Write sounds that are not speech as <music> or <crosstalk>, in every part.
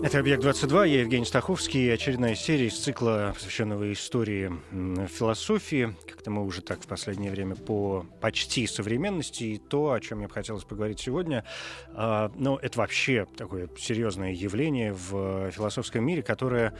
Это «Объект-22», я Евгений Стаховский, очередная серия из цикла, посвященного истории философии. Как-то мы уже так в последнее время по почти современности, и то, о чем мне бы хотелось поговорить сегодня, э, ну, это вообще такое серьезное явление в философском мире, которое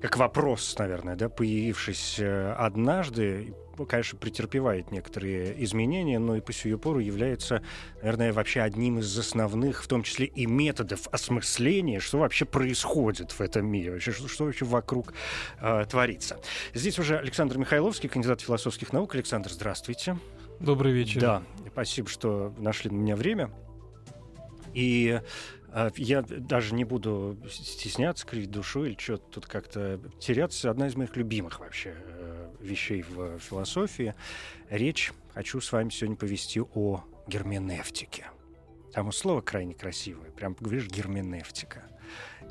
как вопрос, наверное, да, появившись однажды, конечно, претерпевает некоторые изменения, но и по сию пору является, наверное, вообще одним из основных, в том числе и методов осмысления, что вообще происходит в этом мире, вообще, что, что вообще вокруг э, творится. Здесь уже Александр Михайловский, кандидат философских наук. Александр, здравствуйте. Добрый вечер. Да, спасибо, что нашли на меня время. И а, я даже не буду стесняться, кривить душу или что-то тут как-то теряться. Одна из моих любимых вообще э, вещей в философии. Речь хочу с вами сегодня повести о герменевтике. Там слово крайне красивое. Прям говоришь герменевтика.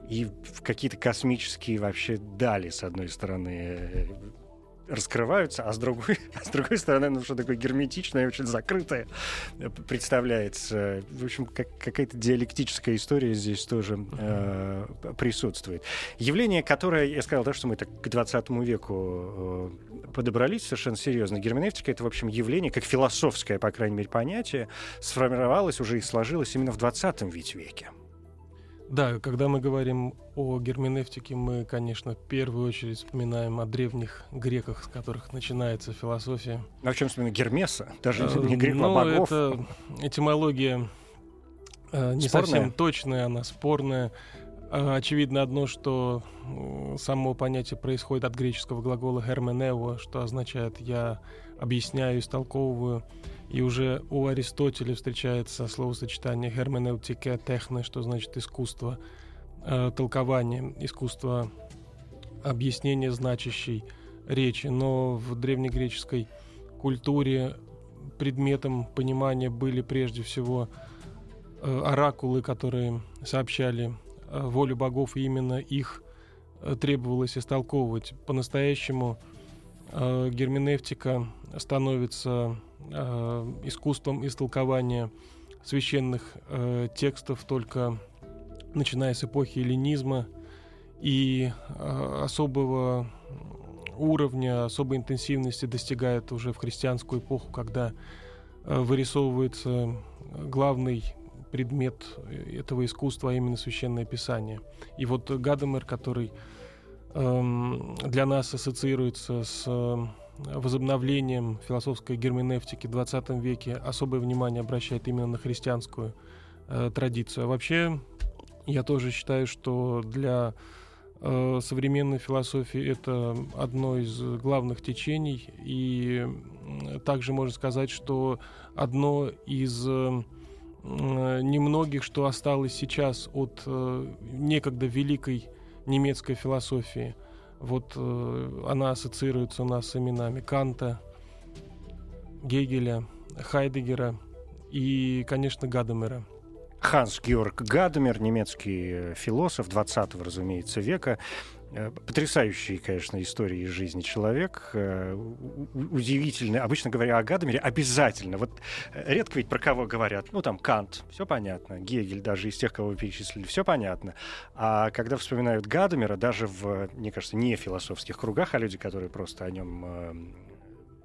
И какие-то космические вообще дали, с одной стороны, э, раскрываются, а с другой, <laughs> а с другой стороны, ну, что такое герметичное, очень закрытое представляется. В общем, как, какая-то диалектическая история здесь тоже э, присутствует. Явление, которое, я сказал, да, что мы так к 20 веку э, подобрались совершенно серьезно. Герменевтика — это, в общем, явление, как философское, по крайней мере, понятие, сформировалось уже и сложилось именно в 20 веке. Да, когда мы говорим о герменевтике, мы, конечно, в первую очередь вспоминаем о древних греках, с которых начинается философия. А в чем именно Гермеса? Даже э, не грек, а ну, богов? это этимология э, не спорная? совсем точная, она спорная. Э, очевидно одно, что само понятие происходит от греческого глагола «hermeneuo», что означает «я объясняю, истолковываю». И уже у Аристотеля встречается словосочетание «hermeneutike техне», что значит искусство э, толкования, искусство объяснения значащей речи. Но в древнегреческой культуре предметом понимания были прежде всего э, оракулы, которые сообщали э, волю богов, и именно их э, требовалось истолковывать. По-настоящему герменевтика становится э, искусством истолкования священных э, текстов только начиная с эпохи эллинизма и э, особого уровня, особой интенсивности достигает уже в христианскую эпоху, когда э, вырисовывается главный предмет этого искусства, а именно священное писание. И вот Гадамер, который э, для нас ассоциируется с возобновлением философской герменевтики в 20 веке особое внимание обращает именно на христианскую э, традицию. А вообще, я тоже считаю, что для э, современной философии это одно из главных течений, и также можно сказать, что одно из э, немногих, что осталось сейчас от э, некогда великой немецкой философии – вот э, она ассоциируется у нас с именами Канта, Гегеля, Хайдегера и, конечно, Гадамера. Ханс Георг Гадамер, немецкий э, философ 20-го, разумеется, века. Э, потрясающий, конечно, истории из жизни человек. Э, удивительный. Обычно говоря о Гадамере, обязательно. Вот э, редко ведь про кого говорят. Ну, там, Кант, все понятно. Гегель, даже из тех, кого вы перечислили, все понятно. А когда вспоминают Гадамера, даже в, мне кажется, не философских кругах, а люди, которые просто о нем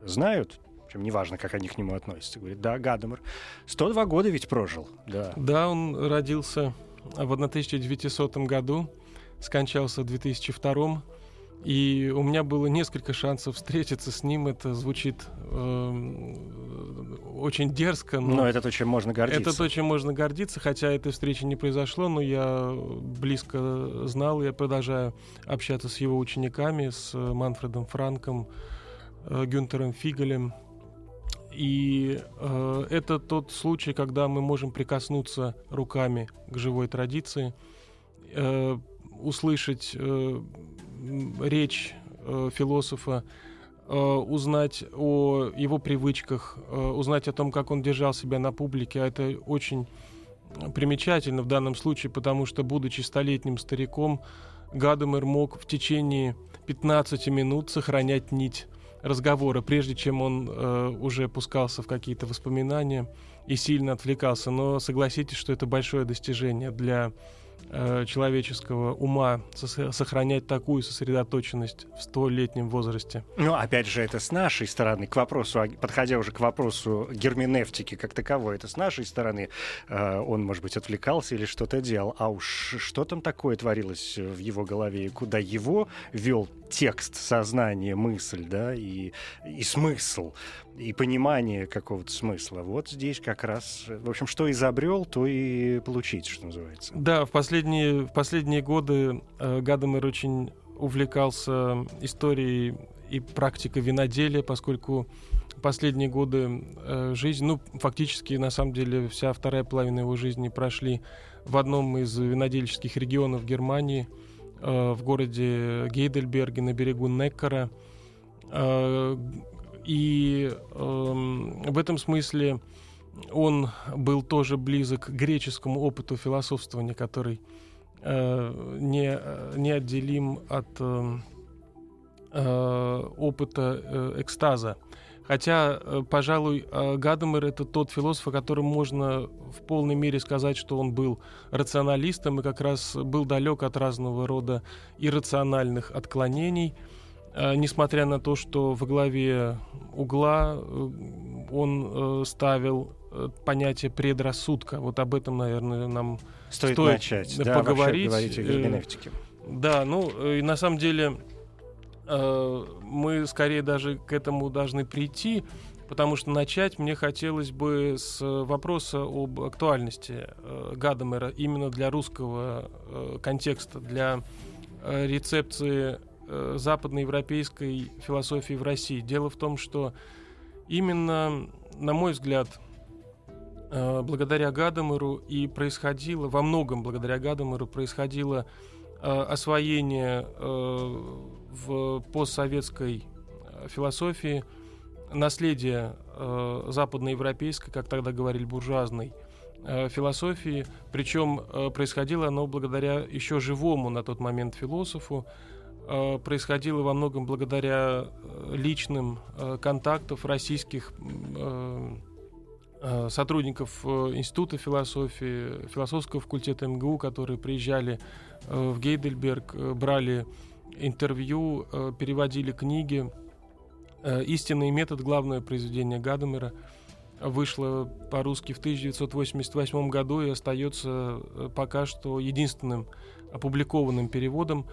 знают, причем неважно, как они к нему относятся, говорят, да, Гадамер 102 года ведь прожил. Да, да он родился в 1900 году скончался в 2002 и у меня было несколько шансов встретиться с ним. Это звучит э, очень дерзко. Но, но это то, чем можно гордиться. Это то, чем можно гордиться, хотя этой встречи не произошло, но я близко знал, я продолжаю общаться с его учениками, с Манфредом Франком, э, Гюнтером Фигелем. И э, это тот случай, когда мы можем прикоснуться руками к живой традиции, э, услышать э, речь э, философа, э, узнать о его привычках, э, узнать о том, как он держал себя на публике. А это очень примечательно в данном случае, потому что, будучи столетним стариком, Гадамер мог в течение 15 минут сохранять нить разговора, прежде чем он э, уже пускался в какие-то воспоминания и сильно отвлекался. Но согласитесь, что это большое достижение для Э, человеческого ума сохранять такую сосредоточенность в столетнем возрасте. Ну, опять же, это с нашей стороны, к вопросу, подходя уже к вопросу герменевтики как таковой, это с нашей стороны э, он, может быть, отвлекался или что-то делал. А уж что там такое творилось в его голове, и куда его вел текст, сознание, мысль, да, и, и смысл, и понимание какого-то смысла. Вот здесь как раз, в общем, что изобрел, то и получить, что называется. Да, в последние, в последние годы э, Гадамер очень увлекался историей и практикой виноделия, поскольку последние годы э, жизни, ну, фактически, на самом деле, вся вторая половина его жизни прошли в одном из винодельческих регионов Германии – Э, в городе Гейдельберге на берегу Неккара. Э, и эм, в этом смысле он был тоже близок к греческому опыту философствования, который э, не, неотделим от опыта экстаза. Хотя, э, пожалуй, э, Гадамер — это тот философ, о котором можно в полной мере сказать, что он был рационалистом и как раз был далек от разного рода иррациональных отклонений, э, несмотря на то, что во главе угла он ставил понятие предрассудка. Вот об этом, наверное, нам стоит, стоит начать. поговорить. Да, говорить о герменевтике. Да, ну и на самом деле Э, мы скорее даже к этому должны прийти, потому что начать мне хотелось бы с вопроса об актуальности э, Гадамера именно для русского э, контекста, для рецепции западноевропейской философии в России. Дело в том, что именно, на мой взгляд, благодаря Гадамеру и происходило, во многом благодаря Гадамеру происходило освоение в постсоветской э, философии наследие э, западноевропейской, как тогда говорили, буржуазной э, философии, причем э, происходило оно благодаря еще живому на тот момент философу, э, происходило во многом благодаря э, личным э, контактам российских э, э, сотрудников Института философии, философского факультета МГУ, которые приезжали в Гейдельберг, брали интервью, э, переводили книги. Э, «Истинный метод», главное произведение Гадамера, вышло по-русски в 1988 году и остается э, пока что единственным опубликованным переводом.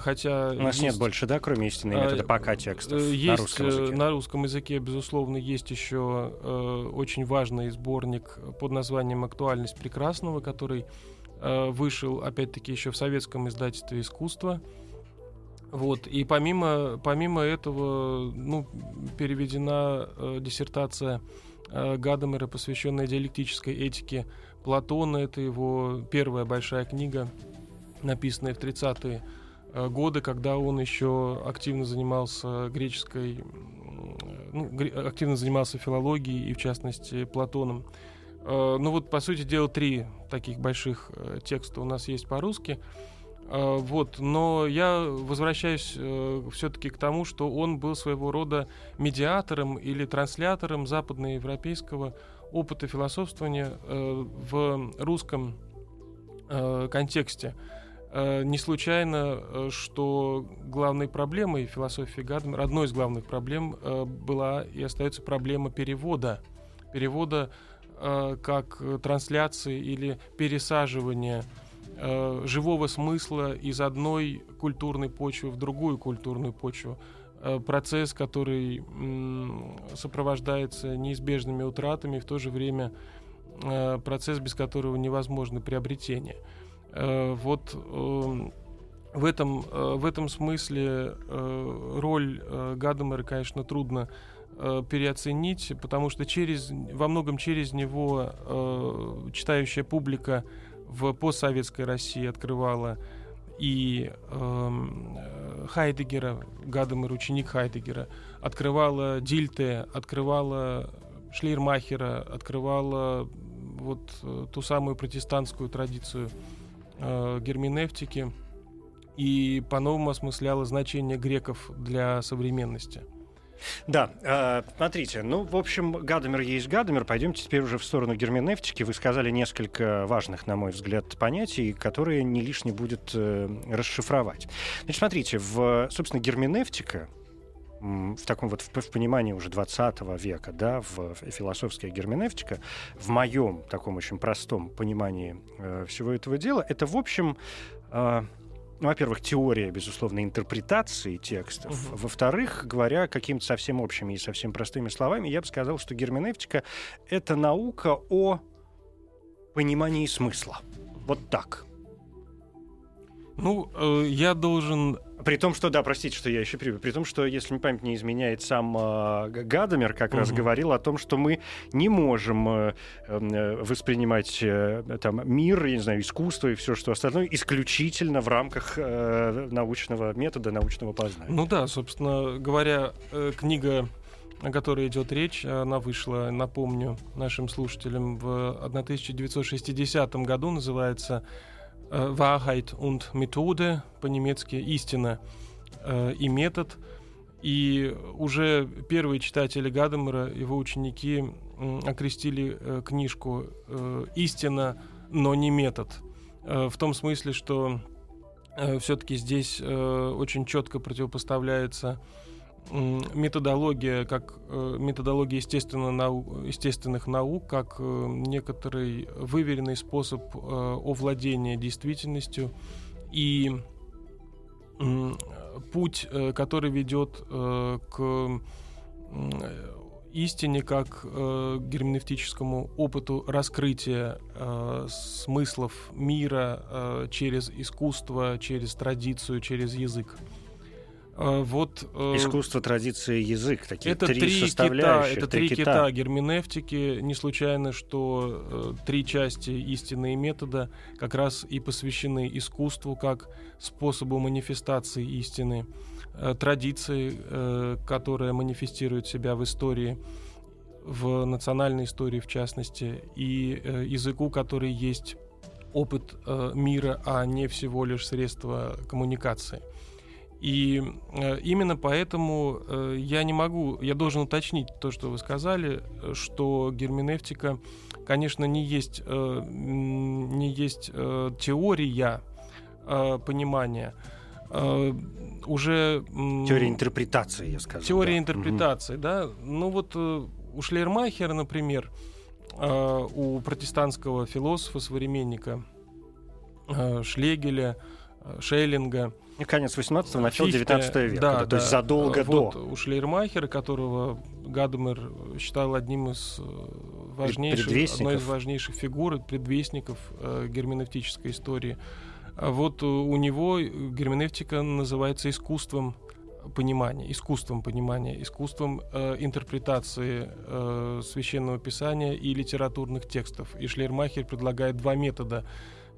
Хотя У нас есть, нет больше, да, кроме истинной метода, пока текстов есть, на русском языке? На русском языке, безусловно, есть еще э, очень важный сборник под названием «Актуальность прекрасного», который э, вышел, опять-таки, еще в советском издательстве «Искусство». Вот, и помимо, помимо этого, ну, переведена э, диссертация э, Гадамера, посвященная диалектической этике Платона. Это его первая большая книга, написанная в 30-е э, годы, когда он еще активно занимался греческой, ну, активно занимался филологией и, в частности, Платоном. Э, ну вот, по сути дела, три таких больших э, текста у нас есть по-русски. Вот, но я возвращаюсь э, все-таки к тому, что он был своего рода медиатором или транслятором западноевропейского опыта философствования э, в русском э, контексте. Э, не случайно, э, что главной проблемой философии Гадмера, одной из главных проблем э, была и остается проблема перевода. Перевода как трансляции или пересаживания живого смысла из одной культурной почвы в другую культурную почву. Процесс, который сопровождается неизбежными утратами, в то же время процесс, без которого невозможно приобретение. Э, вот э, в этом, э, в этом смысле э, роль Гадамера, конечно, трудно переоценить, потому что через, во многом через него читающая публика в постсоветской России открывала. И эм, Хайдегера, Гадамер, ученик Хайдегера, открывала Дильте, открывала Шлейрмахера, открывала вот ту самую протестантскую традицию э, герменевтики и по-новому осмысляла значение греков для современности. Да, э, смотрите, ну, в общем, Гадамер есть Гадамер. Пойдемте теперь уже в сторону герменевтики. Вы сказали несколько важных, на мой взгляд, понятий, которые не лишне будет э, расшифровать. Значит, смотрите, в, собственно, герменевтика, в таком вот в, в понимании уже 20 века, да, в, в философская герменевтика, в моем таком очень простом понимании э, всего этого дела, это, в общем, э, ну, во-первых, теория, безусловно, интерпретации текстов. Uh-huh. Во-вторых, говоря какими-то совсем общими и совсем простыми словами, я бы сказал, что герменевтика — это наука о понимании смысла. Вот так. Ну, э, я должен при том, что, да, простите, что я еще перебью, при том, что, если мне память не изменяет, сам э, Гадамер как угу. раз говорил о том, что мы не можем э, эм, э, воспринимать э, там мир, я не знаю, искусство и все, что остальное, исключительно в рамках э, научного метода, научного познания. Ну да, собственно говоря, э, книга о которой идет речь, она вышла, напомню, нашим слушателям в 1960 году, называется Wahrheit und Methode, по-немецки «истина э, и метод». И уже первые читатели Гадамера, его ученики, окрестили э, книжку «Истина, но не метод». В том смысле, что все-таки здесь очень четко противопоставляется методология, как э, методология естественно, нау, естественных наук, как э, некоторый выверенный способ э, овладения действительностью и путь, который ведет к истине как герменевтическому опыту раскрытия смыслов мира через искусство, через традицию, через язык. А, вот, э, Искусство, традиция, язык. Такие это три, три составляющих. Кита, это три, три кита. кита герменевтики. Не случайно, что э, три части истины и метода как раз и посвящены искусству как способу манифестации истины, э, традиции, э, которая манифестирует себя в истории, в национальной истории в частности, и э, языку, который есть опыт э, мира, а не всего лишь средство коммуникации. И э, именно поэтому э, я не могу, я должен уточнить то, что вы сказали, что герменевтика, конечно, не есть, э, не есть э, теория э, понимания, э, уже... Теория интерпретации, я сказал. Теория да. интерпретации, угу. да. Ну вот э, у Шлейермахера, например, э, у протестантского философа, современника э, Шлегеля, э, Шеллинга, Конец 18-го, начало 19 века. Да, да, то есть задолго вот до. У Шлейермахера, которого Гадамер считал одним из э, важнейших, одной из важнейших фигур, предвестников э, герменевтической истории. А вот у него герменевтика называется искусством понимания, искусством понимания, искусством э, интерпретации э, священного писания и литературных текстов. И Шлейермахер предлагает два метода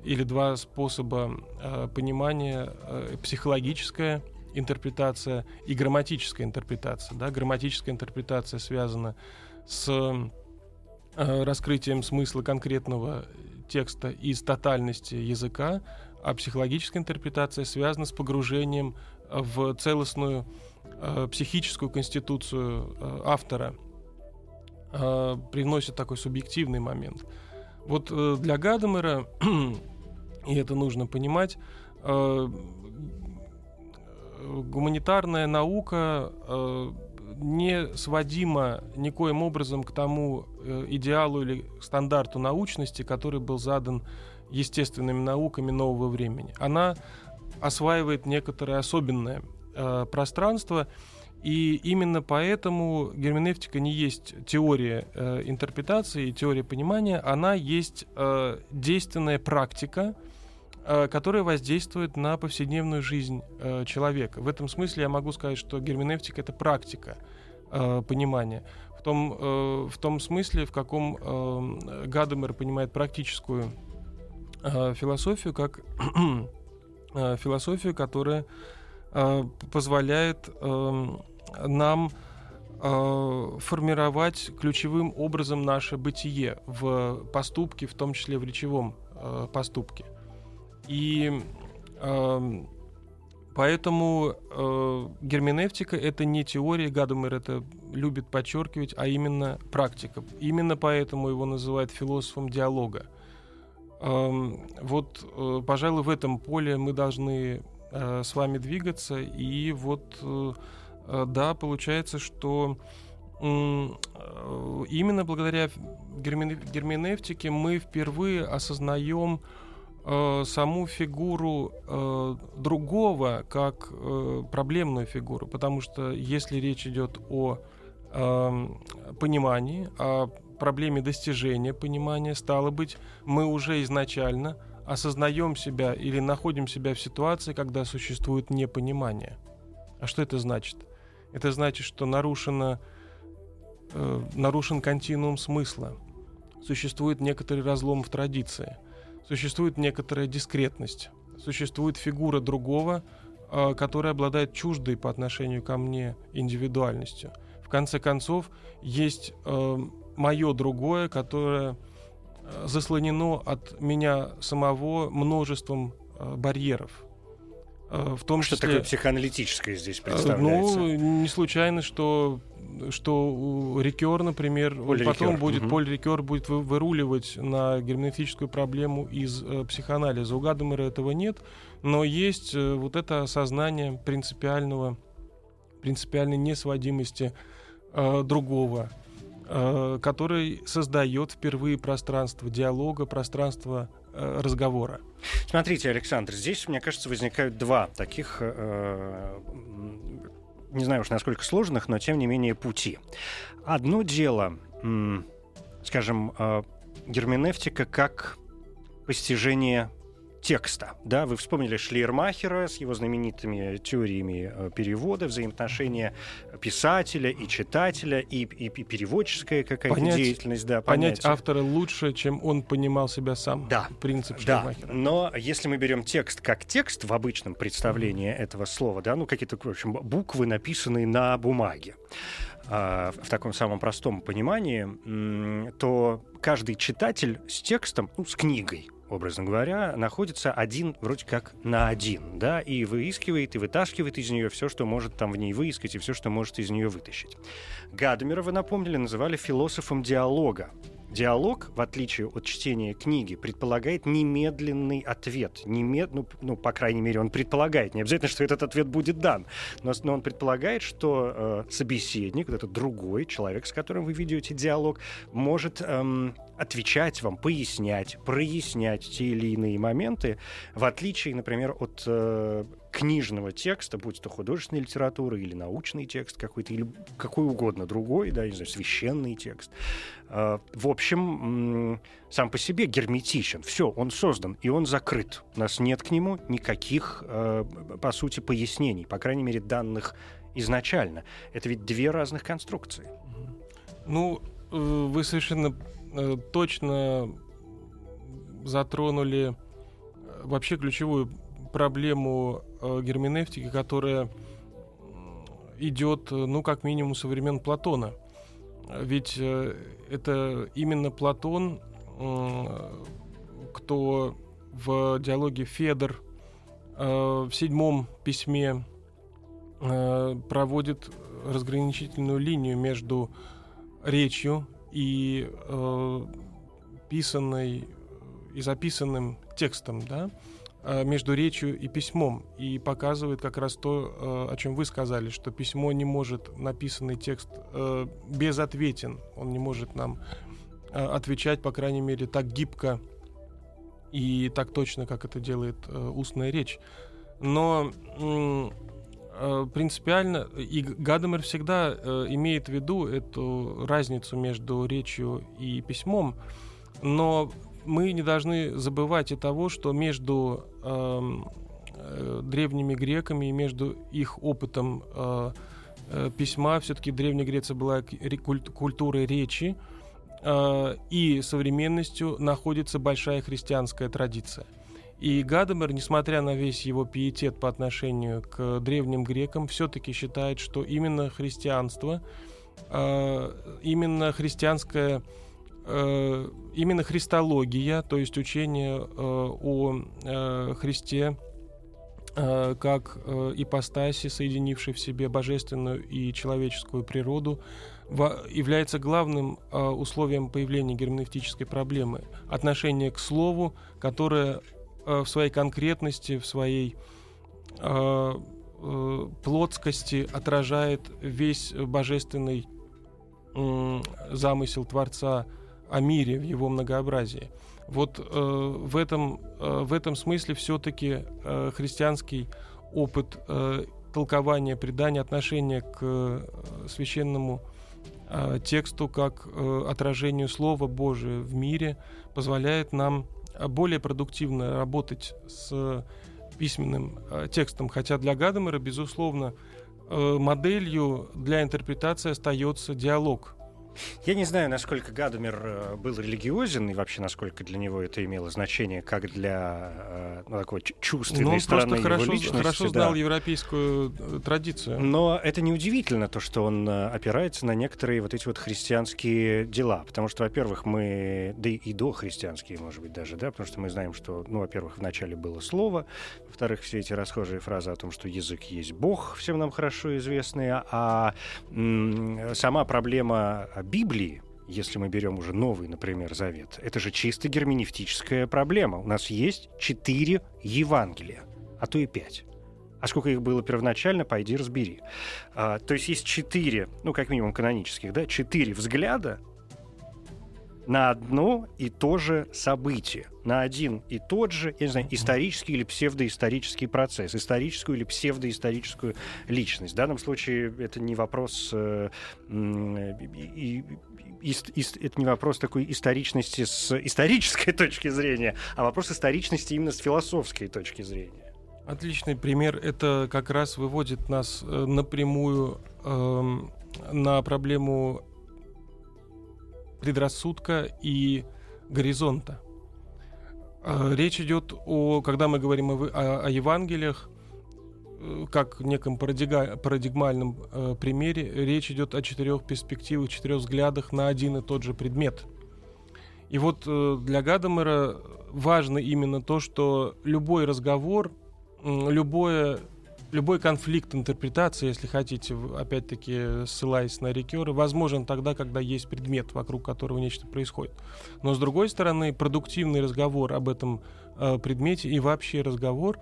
или два способа э, понимания э, психологическая интерпретация и грамматическая интерпретация. Да? Грамматическая интерпретация связана с э, раскрытием смысла конкретного текста из тотальности языка, а психологическая интерпретация связана с погружением в целостную э, психическую конституцию э, автора, э, привносит такой субъективный момент. Вот э, для Гадамера и это нужно понимать, э, гуманитарная наука э, не сводима никоим образом к тому э, идеалу или стандарту научности, который был задан естественными науками нового времени. Она осваивает некоторое особенное пространство, и именно поэтому герменевтика не есть теория э, интерпретации, теория понимания, она есть э, действенная практика, Э, которая воздействует на повседневную жизнь э, человека. В этом смысле я могу сказать, что герменевтика это практика э, понимания. В том, в том смысле, в каком Гадамер понимает практическую философию, как <clears throat> философию, которая позволяет нам формировать ключевым образом наше бытие в поступке, в том числе в речевом поступке. И э, поэтому э, герменевтика это не теория, Гадамер это любит подчеркивать, а именно практика. Именно поэтому его называют философом диалога. Э, вот, э, пожалуй, в этом поле мы должны э, с вами двигаться, и вот э, э да, получается, что э, именно благодаря герменевтике мы впервые осознаем э, саму фигуру э, другого как э, проблемную фигуру, потому что если речь идет о э, понимании, о проблеме достижения понимания, стало быть, мы уже изначально осознаем себя или находим себя в ситуации, когда существует непонимание. А что это значит? Это значит, что нарушено, э, нарушен континуум смысла. Существует некоторый разлом в традиции – существует некоторая дискретность, существует фигура другого, э, которая обладает чуждой по отношению ко мне индивидуальностью. В конце концов, есть э, мое другое, которое э, заслонено от меня самого множеством барьеров. В том что числе, такое психоаналитическое здесь представляется? Ну, не случайно, что что Рикер, например, Поль потом Рикер. будет, угу. Поль Рикер будет выруливать на герменевтическую проблему из э, психоанализа. У Гадамера этого нет, но есть э, вот это осознание принципиального, принципиальной несводимости э, другого, э, который создает впервые пространство диалога, пространство э, разговора. Смотрите, Александр, здесь, мне кажется, возникают два таких э, не знаю уж насколько сложных, но тем не менее пути. Одно дело, скажем, э, герменевтика как постижение текста. Да, вы вспомнили Шлейермахера с его знаменитыми теориями э, перевода, взаимоотношения писателя и читателя, и, и, и переводческая какая-то понять, деятельность. Да, понять понятие. автора лучше, чем он понимал себя сам. Да. Принцип. Да. Но если мы берем текст как текст в обычном представлении mm-hmm. этого слова, да, ну какие-то, в общем, буквы, написанные на бумаге, а, в таком самом простом понимании, то каждый читатель с текстом, ну, с книгой, образно говоря, находится один вроде как на один, да, и выискивает, и вытаскивает из нее все, что может там в ней выискать, и все, что может из нее вытащить. Гадамера, вы напомнили, называли философом диалога. Диалог, в отличие от чтения книги, предполагает немедленный ответ. Немед... Ну, ну, по крайней мере, он предполагает. Не обязательно, что этот ответ будет дан. Но, но он предполагает, что э, собеседник, вот этот другой человек, с которым вы ведете диалог, может эм, отвечать вам, пояснять, прояснять те или иные моменты, в отличие, например, от э, книжного текста, будь то художественная литература или научный текст какой-то, или какой угодно другой, да, не знаю, священный текст. Э, в общем, сам по себе герметичен. Все, он создан, и он закрыт. У нас нет к нему никаких, э, по сути, пояснений, по крайней мере, данных изначально. Это ведь две разных конструкции. Ну, э, вы совершенно Э, точно затронули э, вообще ключевую проблему э, герменевтики, которая идет, ну, как минимум, со времен Платона. Ведь это именно Платон, кто в диалоге Федор в седьмом письме проводит разграничительную линию между речью и э, писанной и записанным текстом, да, э, между речью и письмом и показывает как раз то, э, о чем вы сказали, что письмо не может, написанный текст э, безответен, он не может нам отвечать, по крайней мере, так гибко и так точно, как это делает устная речь. Но Э, принципиально, и Гадамер всегда э, имеет в виду эту разницу между речью и письмом, но мы не должны забывать и того, что между эм, э, древними греками и между их опытом э, э, письма, все-таки Древняя Греция была культурой речи, э, и современностью находится большая христианская традиция. И Гадамер, несмотря на весь его пиетет по отношению к древним грекам, все-таки считает, что именно христианство, э, именно христианская именно христология, то есть учение э, о э, Христе э, как э, ипостаси, соединившей в себе божественную и человеческую природу, является главным э, условием появления герменевтической проблемы. Отношение к слову, которое э, в своей конкретности, в своей э, э, плотскости отражает весь божественный э, замысел Творца о мире в его многообразии. Вот э, в, этом, э, в этом смысле все-таки э, христианский опыт э, толкования, предания, отношения к э, священному э, тексту как э, отражению Слова Божия в мире позволяет нам более продуктивно работать с письменным э, текстом. Хотя для Гадамера, безусловно, э, моделью для интерпретации остается диалог я не знаю, насколько Гадомер э, был религиозен и вообще насколько для него это имело значение, как для э, ну, такой чувственной ну, стороны его хорошо, личности. хорошо знал да. европейскую э, традицию. Но это неудивительно, то, что он опирается на некоторые вот эти вот христианские дела. Потому что, во-первых, мы, да и до христианские, может быть, даже, да, потому что мы знаем, что, ну, во-первых, вначале было слово, во-вторых, все эти расхожие фразы о том, что язык есть Бог, всем нам хорошо известные, а м- сама проблема Библии, если мы берем уже новый, например, завет, это же чисто герменевтическая проблема. У нас есть четыре Евангелия, а то и пять. А сколько их было первоначально, пойди разбери. А, то есть есть четыре, ну, как минимум канонических, да, четыре взгляда на одно и то же событие, на один и тот же, я не знаю, исторический или псевдоисторический процесс, историческую или псевдоисторическую личность. В данном случае это не вопрос э, и, это не вопрос такой историчности с исторической <laughs> точки зрения, а вопрос историчности именно с философской точки зрения. Отличный пример. Это как раз выводит нас э, напрямую э, на проблему предрассудка и горизонта. А, речь идет о, когда мы говорим о, о, о Евангелиях, э, как неком парадига, парадигмальном э, примере, речь идет о четырех перспективах, четырех взглядах на один и тот же предмет. И вот э, для Гадамера важно именно то, что любой разговор, любое любой конфликт интерпретации, если хотите, опять-таки ссылаясь на рекеры, возможен тогда, когда есть предмет, вокруг которого нечто происходит. Но с другой стороны, продуктивный разговор об этом э, предмете и вообще разговор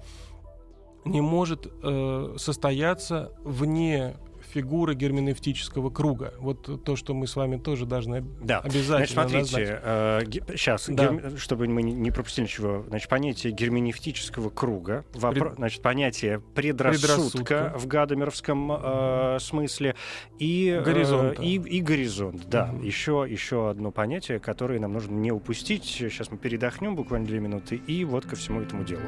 не может э, состояться вне фигуры герменевтического круга. Вот то, что мы с вами тоже должны да. обязательно Значит, смотрите, э, сейчас, да. гер... чтобы мы не пропустили ничего, значит, понятие герменевтического круга, вопро... Пред... значит, понятие предрассудка, предрассудка. в гадомеровском э, смысле и, горизонт. Э, и, и горизонт, да. Угу. Еще, еще одно понятие, которое нам нужно не упустить. Сейчас мы передохнем буквально две минуты и вот ко всему этому делу.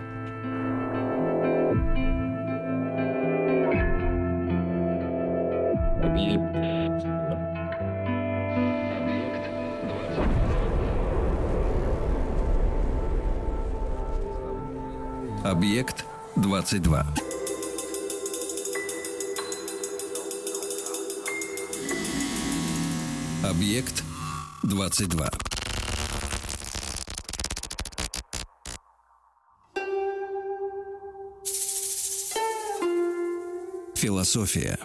Объект 22. Объект 22. Философия.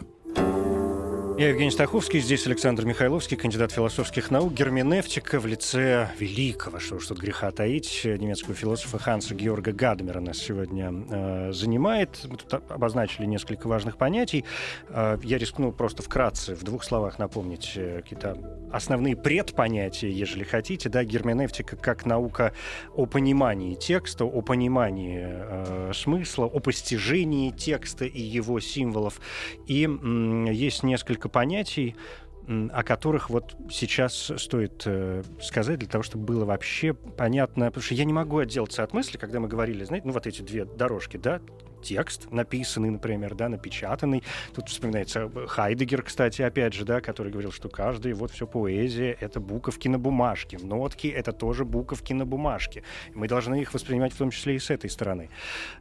Я Евгений Стаховский, здесь Александр Михайловский, кандидат философских наук, герменевтика в лице великого, что уж тут греха таить, немецкого философа Ханса Георга Гадмера нас сегодня э, занимает. Мы тут обозначили несколько важных понятий. Э, я рискну просто вкратце, в двух словах напомнить э, какие-то основные предпонятия, ежели хотите. Да, герменевтика как наука о понимании текста, о понимании э, смысла, о постижении текста и его символов. И э, есть несколько понятий, о которых вот сейчас стоит э, сказать для того, чтобы было вообще понятно, потому что я не могу отделаться от мысли, когда мы говорили, знаете, ну вот эти две дорожки, да, текст, написанный, например, да, напечатанный. Тут вспоминается Хайдегер, кстати, опять же, да, который говорил, что каждый, вот все поэзия — это буковки на бумажке, нотки — это тоже буковки на бумажке. Мы должны их воспринимать в том числе и с этой стороны.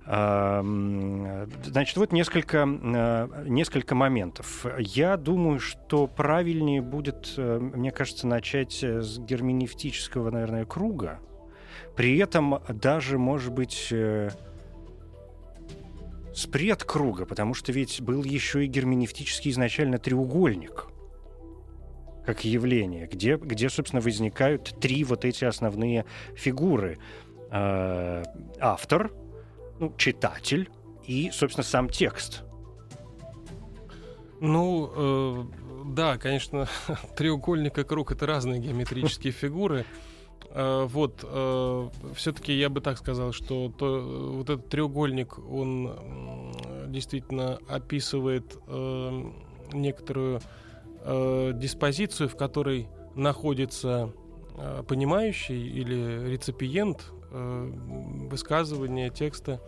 Значит, вот несколько, э, несколько моментов. Я думаю, что правильнее будет, э, мне кажется, начать с герменевтического, наверное, круга. При этом даже, может быть, э, с предкруга, потому что ведь был еще и герменевтический изначально треугольник как явление, где, где, собственно, возникают три вот эти основные фигуры. Э, автор, ну, читатель и, собственно, сам текст. Ну, э, да, конечно, <laughs> треугольник и круг — это разные геометрические фигуры. Э, вот, э, все-таки я бы так сказал, что то, вот этот треугольник, он действительно описывает э, некоторую диспозицию, в которой находится понимающий или реципиент высказывания текста,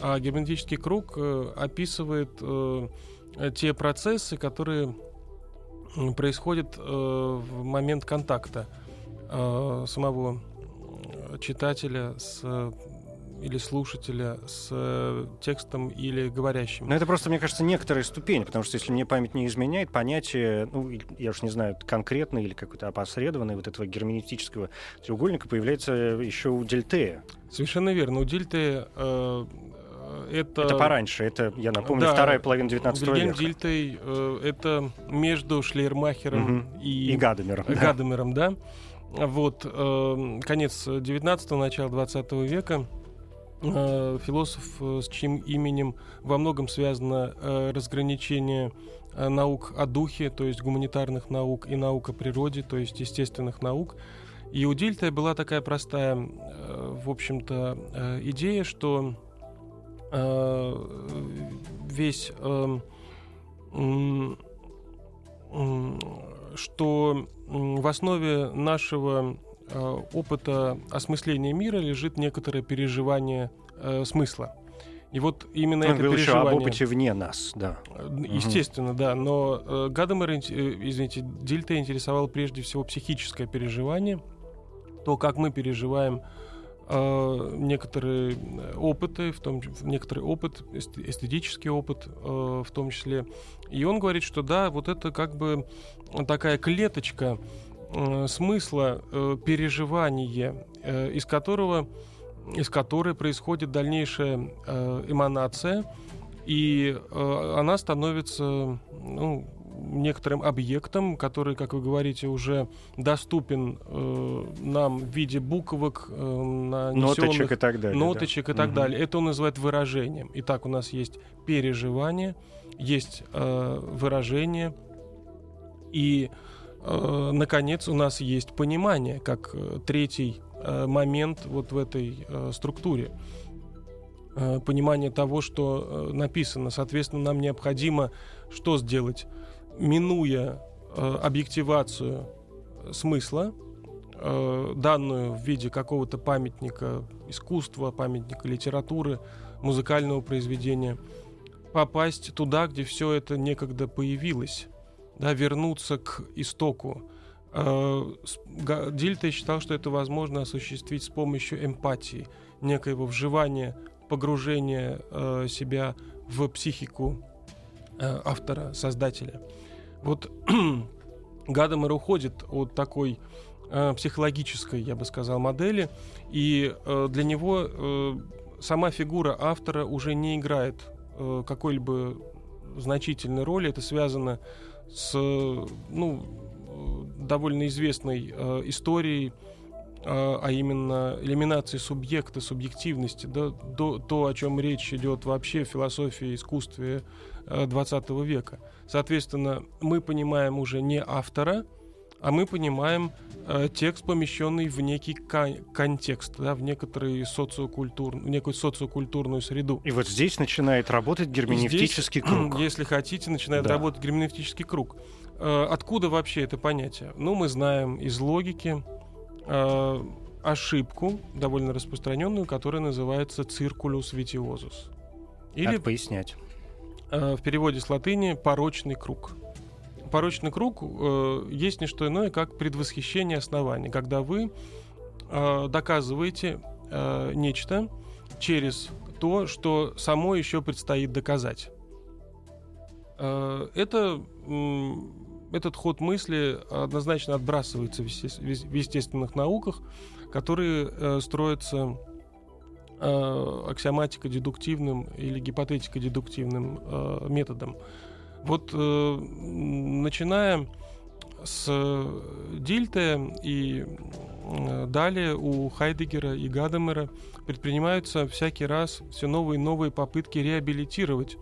а герменевтический круг описывает те процессы, которые происходят в момент контакта э, самого читателя с или слушателя с текстом или говорящим. Но это просто, мне кажется, некоторая ступень, потому что если мне память не изменяет, понятие, ну, я уж не знаю, конкретно или какой-то опосредованный вот этого герменевтического треугольника появляется еще у Дельтея. Совершенно верно. У Дельтея э, это... Это пораньше, это, я напомню, да, вторая половина 19 Вильгельм века. Дильтей э, это между Шлейермахером угу. и, и Гадамером. Гадамером, да. да. Вот, э, конец 19-го, начало 20 века. Э, философ, э, с чьим именем во многом связано э, разграничение э, наук о духе, то есть гуманитарных наук, и наук о природе, то есть естественных наук. И у Дильта была такая простая, э, в общем-то, идея, что весь э, э, что в основе нашего э, опыта осмысления мира лежит некоторое переживание э, смысла. И вот именно Он это переживание... еще об опыте вне нас, да. Естественно, угу. да. Но э, Гадамер, э, извините, Дильта интересовал прежде всего психическое переживание, то, как мы переживаем э, некоторые опыты, в том некоторый опыт, эстетический опыт э, в том числе. И он говорит, что да, вот это как бы такая клеточка э, смысла э, переживания, э, из которого из которой происходит дальнейшая э, эманация, и э, она становится ну, некоторым объектом, который, как вы говорите, уже доступен э, нам в виде буквок, э, ноточек и так далее. Ноточек да. и так угу. далее. Это он называет выражением. Итак, у нас есть переживание, есть э, выражение, и, э, наконец, у нас есть понимание, как э, третий э, момент вот в этой э, структуре э, понимание того, что написано. Соответственно, нам необходимо что сделать? Минуя э, объективацию смысла, э, данную в виде какого-то памятника искусства, памятника литературы, музыкального произведения, попасть туда, где все это некогда появилось, да, вернуться к истоку. Э, Дильта считал, что это возможно осуществить с помощью эмпатии, некоего вживания, погружения э, себя в психику э, автора, создателя. Вот <clears throat> Гадамер уходит от такой э, психологической, я бы сказал, модели, и э, для него э, сама фигура автора уже не играет какой-либо значительной роли. Это связано с ну, довольно известной историей, э, а именно элиминации субъекта, субъективности, да, до, то, о чем речь идет вообще в философии искусстве э, 20 века. Соответственно, мы понимаем уже не автора, а мы понимаем э, текст, помещенный в некий кон- контекст, да, в некоторый социокультур, в некую социокультурную среду. И вот здесь начинает работать герменевтический здесь, круг. <clears throat> Если хотите, начинает да. работать герменевтический круг. Э, откуда вообще это понятие? Ну, мы знаем из логики э, ошибку, довольно распространенную, которая называется циркулюс витиозус. Или Надо пояснять. Э, в переводе с латыни порочный круг. Порочный круг э, есть не что иное, как предвосхищение основания, когда вы э, доказываете э, нечто через то, что само еще предстоит доказать. Э, это, этот ход мысли однозначно отбрасывается в, естественных науках, которые э, строятся э, аксиоматико-дедуктивным или гипотетико-дедуктивным э, методом. Вот э, начиная с Дильте и э, далее у Хайдегера и Гадамера предпринимаются всякий раз все новые и новые попытки реабилитировать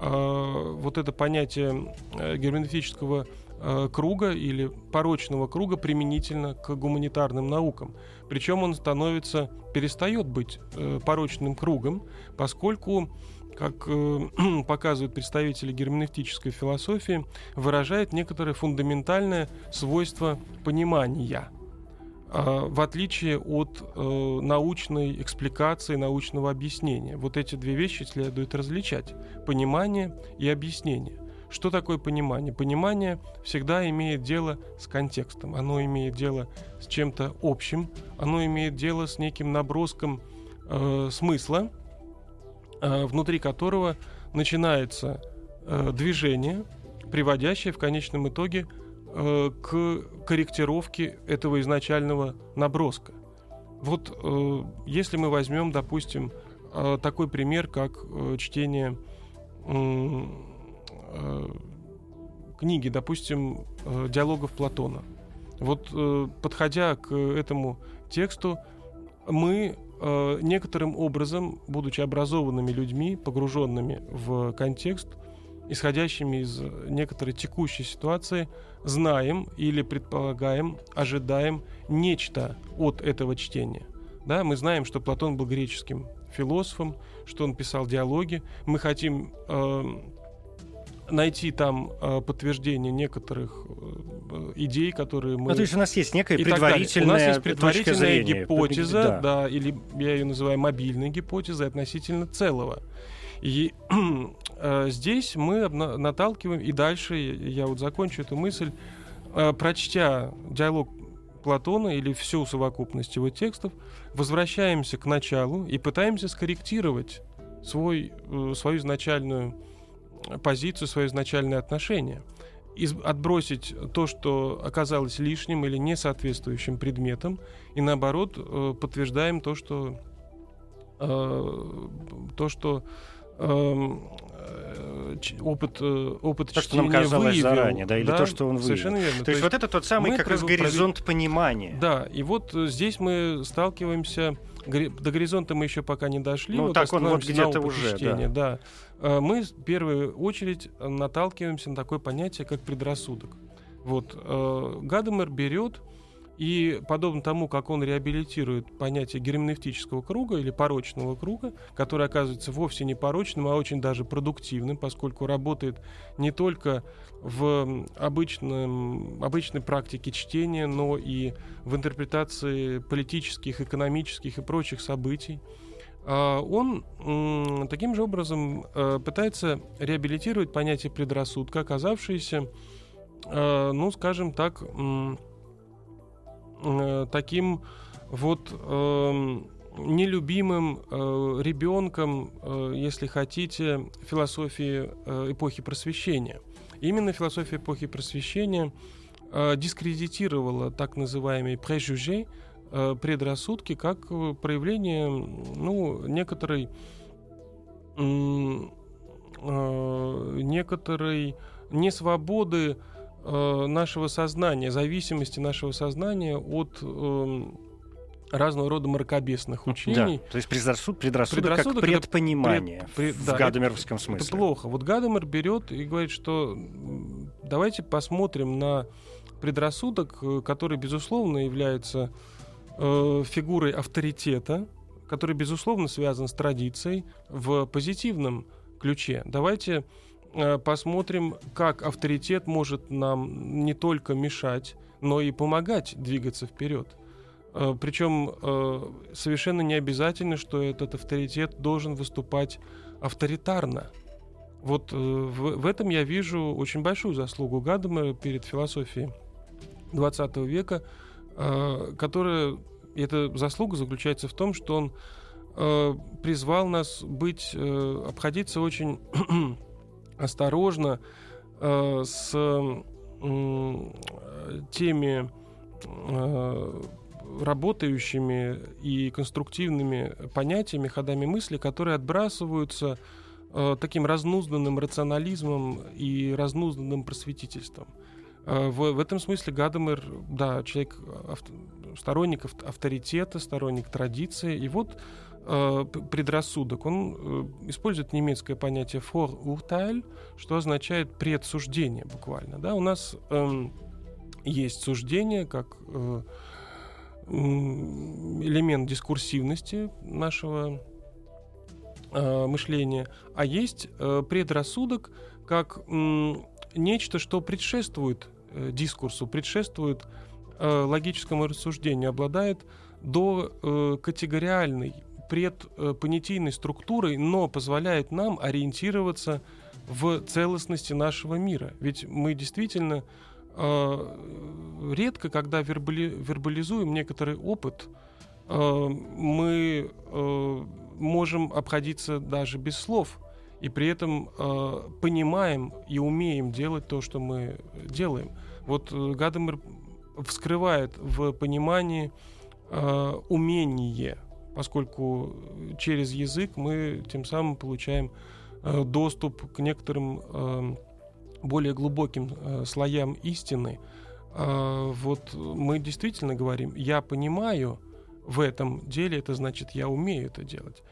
вот это понятие герменевтического э, круга или порочного круга применительно к гуманитарным наукам. Причем он становится, перестает быть э, порочным кругом, поскольку как э, <clears throat> показывают представители герменевтической философии, выражает некоторое фундаментальное свойство понимания, э, в отличие от э, научной экспликации, научного объяснения. Вот эти две вещи следует различать – понимание и объяснение. Что такое понимание? Понимание всегда имеет дело с контекстом, оно имеет дело с чем-то общим, оно имеет дело с неким наброском э, смысла, Э, внутри которого начинается э, движение, приводящее в конечном итоге э, к корректировке этого изначального наброска. Вот если мы возьмем, допустим, такой пример, как чтение книги, допустим, диалогов Платона. Вот подходя к этому тексту, мы э, некоторым образом, будучи образованными людьми, погруженными в контекст, исходящими из некоторой текущей ситуации, знаем или предполагаем, ожидаем нечто от этого чтения. Да, мы знаем, что Платон был греческим философом, что он писал диалоги. Мы хотим э, найти там э, подтверждение некоторых э, идей, которые мы... Ну, то есть у нас есть некая предварительная У нас есть предварительная гипотеза, да. да, или я ее называю мобильной гипотезой относительно целого. И <clears throat> э, здесь мы наталкиваем, и дальше я вот закончу эту мысль, э, прочтя диалог Платона или всю совокупность его текстов, возвращаемся к началу и пытаемся скорректировать свой, э, свою изначальную позицию, свое изначальное отношение. Из, отбросить то, что оказалось лишним или несоответствующим предметом, и наоборот э, подтверждаем то, что э, то, что эм, э, опыт, э, опыт то, что нам казалось выявил, заранее, да, или да, то, что он выявил. Совершенно верно. То, то есть вот это тот самый как раз горизонт пров... понимания. Да, и вот э, здесь мы сталкиваемся до горизонта мы еще пока не дошли. Ну, вот так он вот где-то уже, да. да. Мы в первую очередь наталкиваемся на такое понятие, как предрассудок. Вот. Э, Гадамер берет и, подобно тому, как он реабилитирует понятие герменевтического круга или порочного круга, который оказывается вовсе не порочным, а очень даже продуктивным, поскольку работает не только в обычном, обычной практике чтения, но и в интерпретации политических, экономических и прочих событий. А, он таким же образом э, пытается реабилитировать понятие предрассудка, оказавшееся, э, ну, скажем так, э, таким вот эм, нелюбимым ребенком, если хотите, философии эпохи просвещения – Именно философия эпохи просвещения дискредитировала так называемые прежюжи, э, предрассудки, как проявление ну, некоторой, э, некоторой несвободы э, нашего сознания, зависимости нашего сознания от э, разного рода мракобесных учений. Да, то есть предрассуд, предрассудок, предрассудок как предпонимание пред, пред, в да, гадамеровском смысле. Это плохо. Вот Гадамер берет и говорит, что давайте посмотрим на предрассудок, э, который, безусловно, является э, фигурой авторитета, который, безусловно, связан с традицией в позитивном ключе. Давайте э, посмотрим, как авторитет может нам не только мешать, но и помогать двигаться вперед. Э, Причем э, совершенно не обязательно, что этот авторитет должен выступать авторитарно. Вот в, в этом я вижу очень большую заслугу Гадамера перед философией 20 века, э, которая, эта заслуга заключается в том, что он э, призвал нас быть, э, обходиться очень <clears throat> осторожно э, с э, теми э, работающими и конструктивными понятиями, ходами мысли, которые отбрасываются э, таким разнузданным рационализмом и разнузданным просветительством. Э, в, в этом смысле Гадамер, да, человек, авто, сторонник авторитета, сторонник традиции. И вот э, предрассудок. Он э, использует немецкое понятие «vorurteil», что означает предсуждение буквально. Да? У нас э, есть суждение, как э, элемент дискурсивности нашего э, мышления, а есть э, предрассудок как э, нечто, что предшествует э, дискурсу, предшествует э, логическому рассуждению, обладает до э, категориальной предпонятийной структурой, но позволяет нам ориентироваться в целостности нашего мира. Ведь мы действительно э, редко, когда вербали, вербализуем некоторый опыт, э, мы э, можем обходиться даже без слов, и при этом э, понимаем и умеем делать то, что мы делаем. Вот э, Гадамер вскрывает в понимании э, умение, поскольку через язык мы тем самым получаем э, доступ к некоторым э, более глубоким э, слоям истины, э, вот мы действительно говорим, я понимаю в этом деле, это значит, я умею это делать.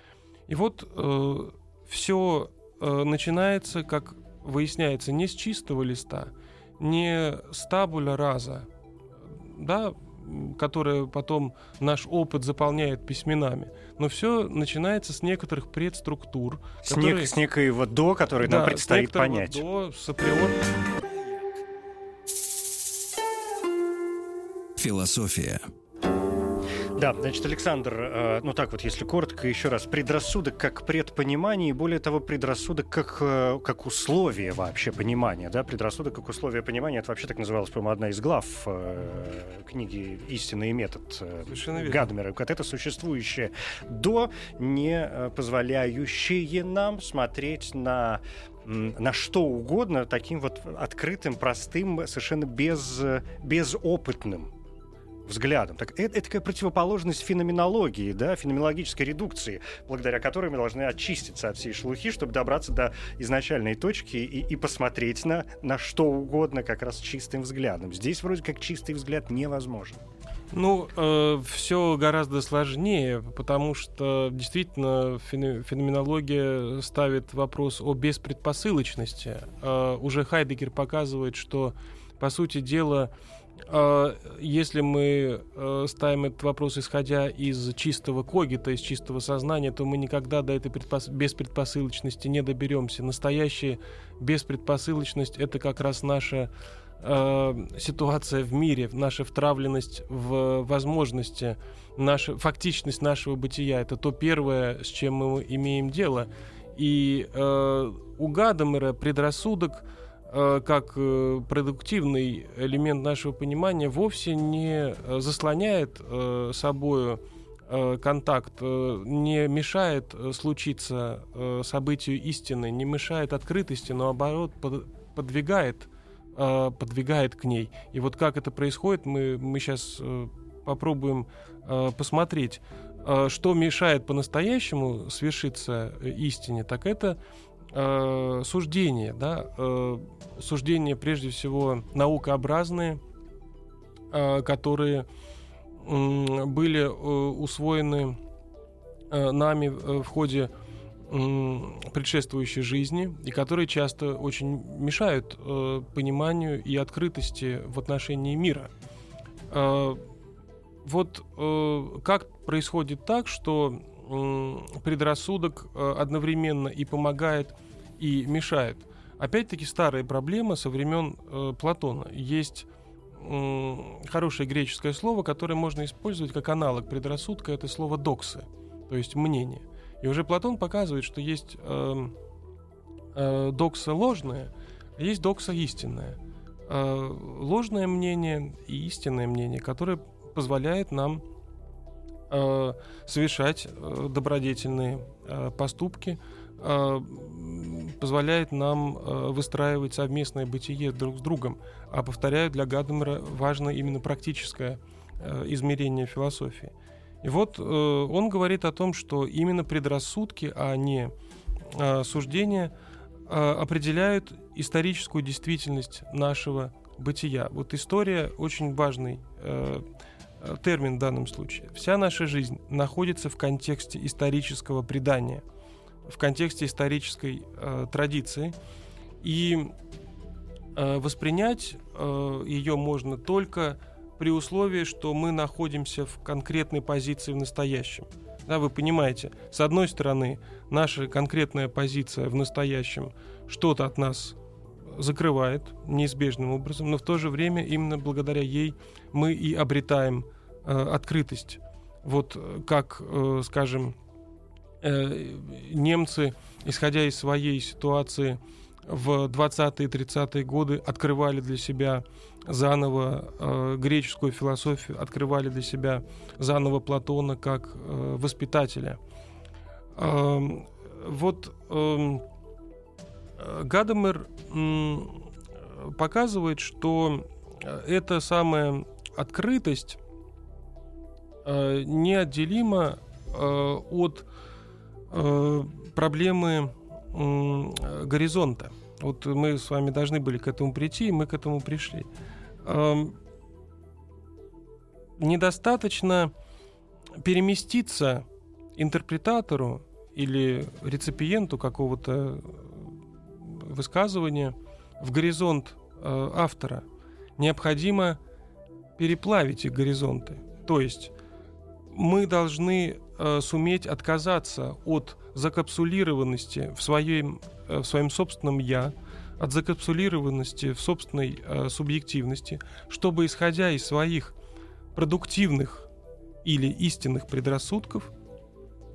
И вот э, все э, начинается, как выясняется, не с чистого листа, не с табуля раза, да, которое потом наш опыт заполняет письменами. Но все начинается с некоторых предструктур. С, которые, нек- с некоего до, который да, нам предстоит понять. До, с априори. Философия. Да, значит, Александр, э, ну так вот, если коротко, еще раз, предрассудок как предпонимание, и более того, предрассудок как, э, как условие вообще понимания, да, предрассудок как условие понимания, это вообще так называлась, по-моему, одна из глав э, книги «Истина и метод» Гадмера, как это существующее до, не позволяющее нам смотреть на на что угодно таким вот открытым, простым, совершенно без, безопытным взглядом. Так это, это такая противоположность феноменологии, да, феноменологической редукции, благодаря которой мы должны очиститься от всей шелухи, чтобы добраться до изначальной точки и, и посмотреть на, на что угодно как раз чистым взглядом. Здесь вроде как чистый взгляд невозможен. Ну, э, все гораздо сложнее, потому что действительно феноменология ставит вопрос о беспредпосылочности. Э, уже Хайдегер показывает, что, по сути дела, а, если мы э, ставим этот вопрос, исходя из чистого когита, из чистого сознания, то мы никогда до этой предпос... беспредпосылочности не доберемся. Настоящая беспредпосылочность — это как раз наша э, ситуация в мире, наша втравленность в возможности, наша фактичность нашего бытия. Это то первое, с чем мы имеем дело. И э, у Гадамера предрассудок — как э, продуктивный элемент нашего понимания вовсе не э, заслоняет собою контакт, не мешает случиться событию истины, не мешает открытости, но наоборот подвигает, подвигает к ней. И вот как это происходит, мы, мы сейчас попробуем посмотреть. Что мешает по-настоящему свершиться истине, так это э, суждения, да, э, суждения прежде всего наукообразные, э, которые э, были э, усвоены э, нами в ходе э, предшествующей жизни и которые часто очень мешают э, пониманию и открытости в отношении мира. Э, вот э, как происходит так, что предрассудок э, одновременно и помогает, и мешает. Опять-таки старая проблема со времен э, Платона. Есть хорошее греческое слово, которое можно использовать как аналог предрассудка, это слово «доксы», то есть мнение. И уже Платон показывает, что есть э, э, докса ложная, а есть докса истинная. Ложное мнение и истинное мнение, которое позволяет нам э, совершать э, добродетельные э, поступки, позволяет нам выстраивать совместное бытие друг с другом. А повторяю, для Гадамера важно именно практическое измерение философии. И вот он говорит о том, что именно предрассудки, а не суждения, определяют историческую действительность нашего бытия. Вот история очень важный термин в данном случае. Вся наша жизнь находится в контексте исторического предания, в контексте исторической э, традиции. И э, воспринять э, ее можно только при условии, что мы находимся в конкретной позиции в настоящем. Да, вы понимаете, с одной стороны, наша конкретная позиция в настоящем что-то от нас закрывает неизбежным образом, но в то же время именно благодаря ей мы и обретаем э, открытость. Вот э, как, э, скажем, э, немцы, исходя из своей ситуации в 20-е 30-е годы, открывали для себя заново э, греческую философию, открывали для себя заново Платона как э, воспитателя. Э, вот э, Гадамер э, показывает, что эта самая открытость э, неотделима э, от э, проблемы э, горизонта. Вот мы с вами должны были к этому прийти, и мы к этому пришли. Эм, недостаточно переместиться интерпретатору или реципиенту какого-то высказывания в горизонт э, автора. Необходимо переплавить их горизонты. То есть мы должны э, суметь отказаться от закапсулированности в своем, э, в своем собственном «я», от закапсулированности в собственной э, субъективности, чтобы, исходя из своих продуктивных или истинных предрассудков,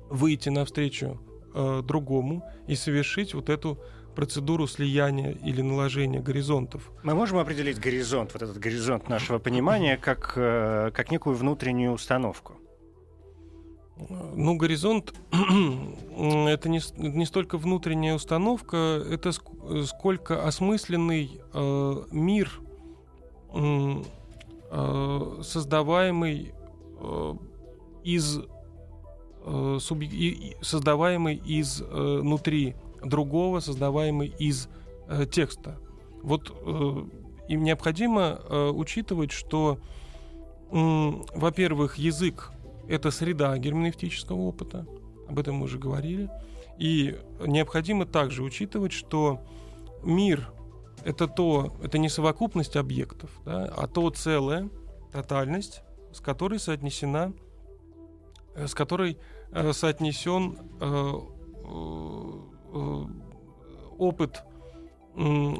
выйти навстречу э, другому и совершить вот эту процедуру слияния или наложения горизонтов. Мы можем определить горизонт, вот этот горизонт нашего понимания, как, э, как некую внутреннюю установку? Ну, горизонт <clears throat> это не, не столько внутренняя установка, это сколько осмысленный э, мир, э, создаваемый э, из э, суб, и, создаваемый из э, внутри другого, создаваемый из э, текста. Вот э, им необходимо э, учитывать, что, э, во-первых, язык это среда герменевтического опыта, об этом мы уже говорили. И необходимо также учитывать, что мир это то, это не совокупность объектов, да, а то целое, тотальность, с которой соотнесена, э, с которой э, соотнесен э, э, опыт, э,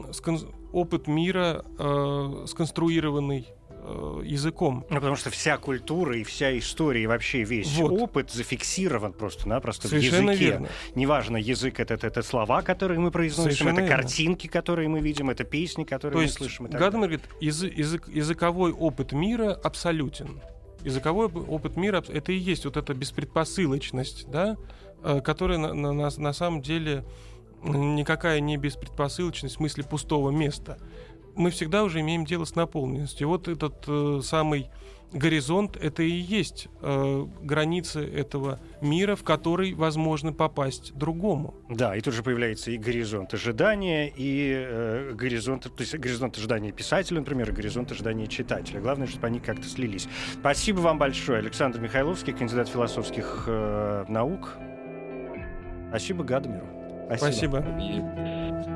опыт мира, э, сконструированный э, языком. Ну, потому что вся культура и вся история, и вообще весь вот. опыт зафиксирован просто-напросто в языке. Верно. Неважно, язык это, это, это слова, которые мы произносим, Совершенно это верно. картинки, которые мы видим, это песни, которые То мы есть, слышим. Гадамер говорит, язык, язык, языковой опыт мира абсолютен. Языковой опыт мира это и есть вот эта беспредпосылочность, да, э, которая на, на, на, самом деле никакая не беспредпосылочность в смысле пустого места мы всегда уже имеем дело с наполненностью. Вот этот э, самый горизонт это и есть э, границы этого мира, в который возможно попасть другому. Да, и тут же появляется и горизонт ожидания, и э, горизонт, то есть горизонт ожидания писателя, например, и горизонт ожидания читателя. Главное, чтобы они как-то слились. Спасибо вам большое, Александр Михайловский, кандидат философских э, наук. Спасибо Гадамиру. Спасибо. Спасибо.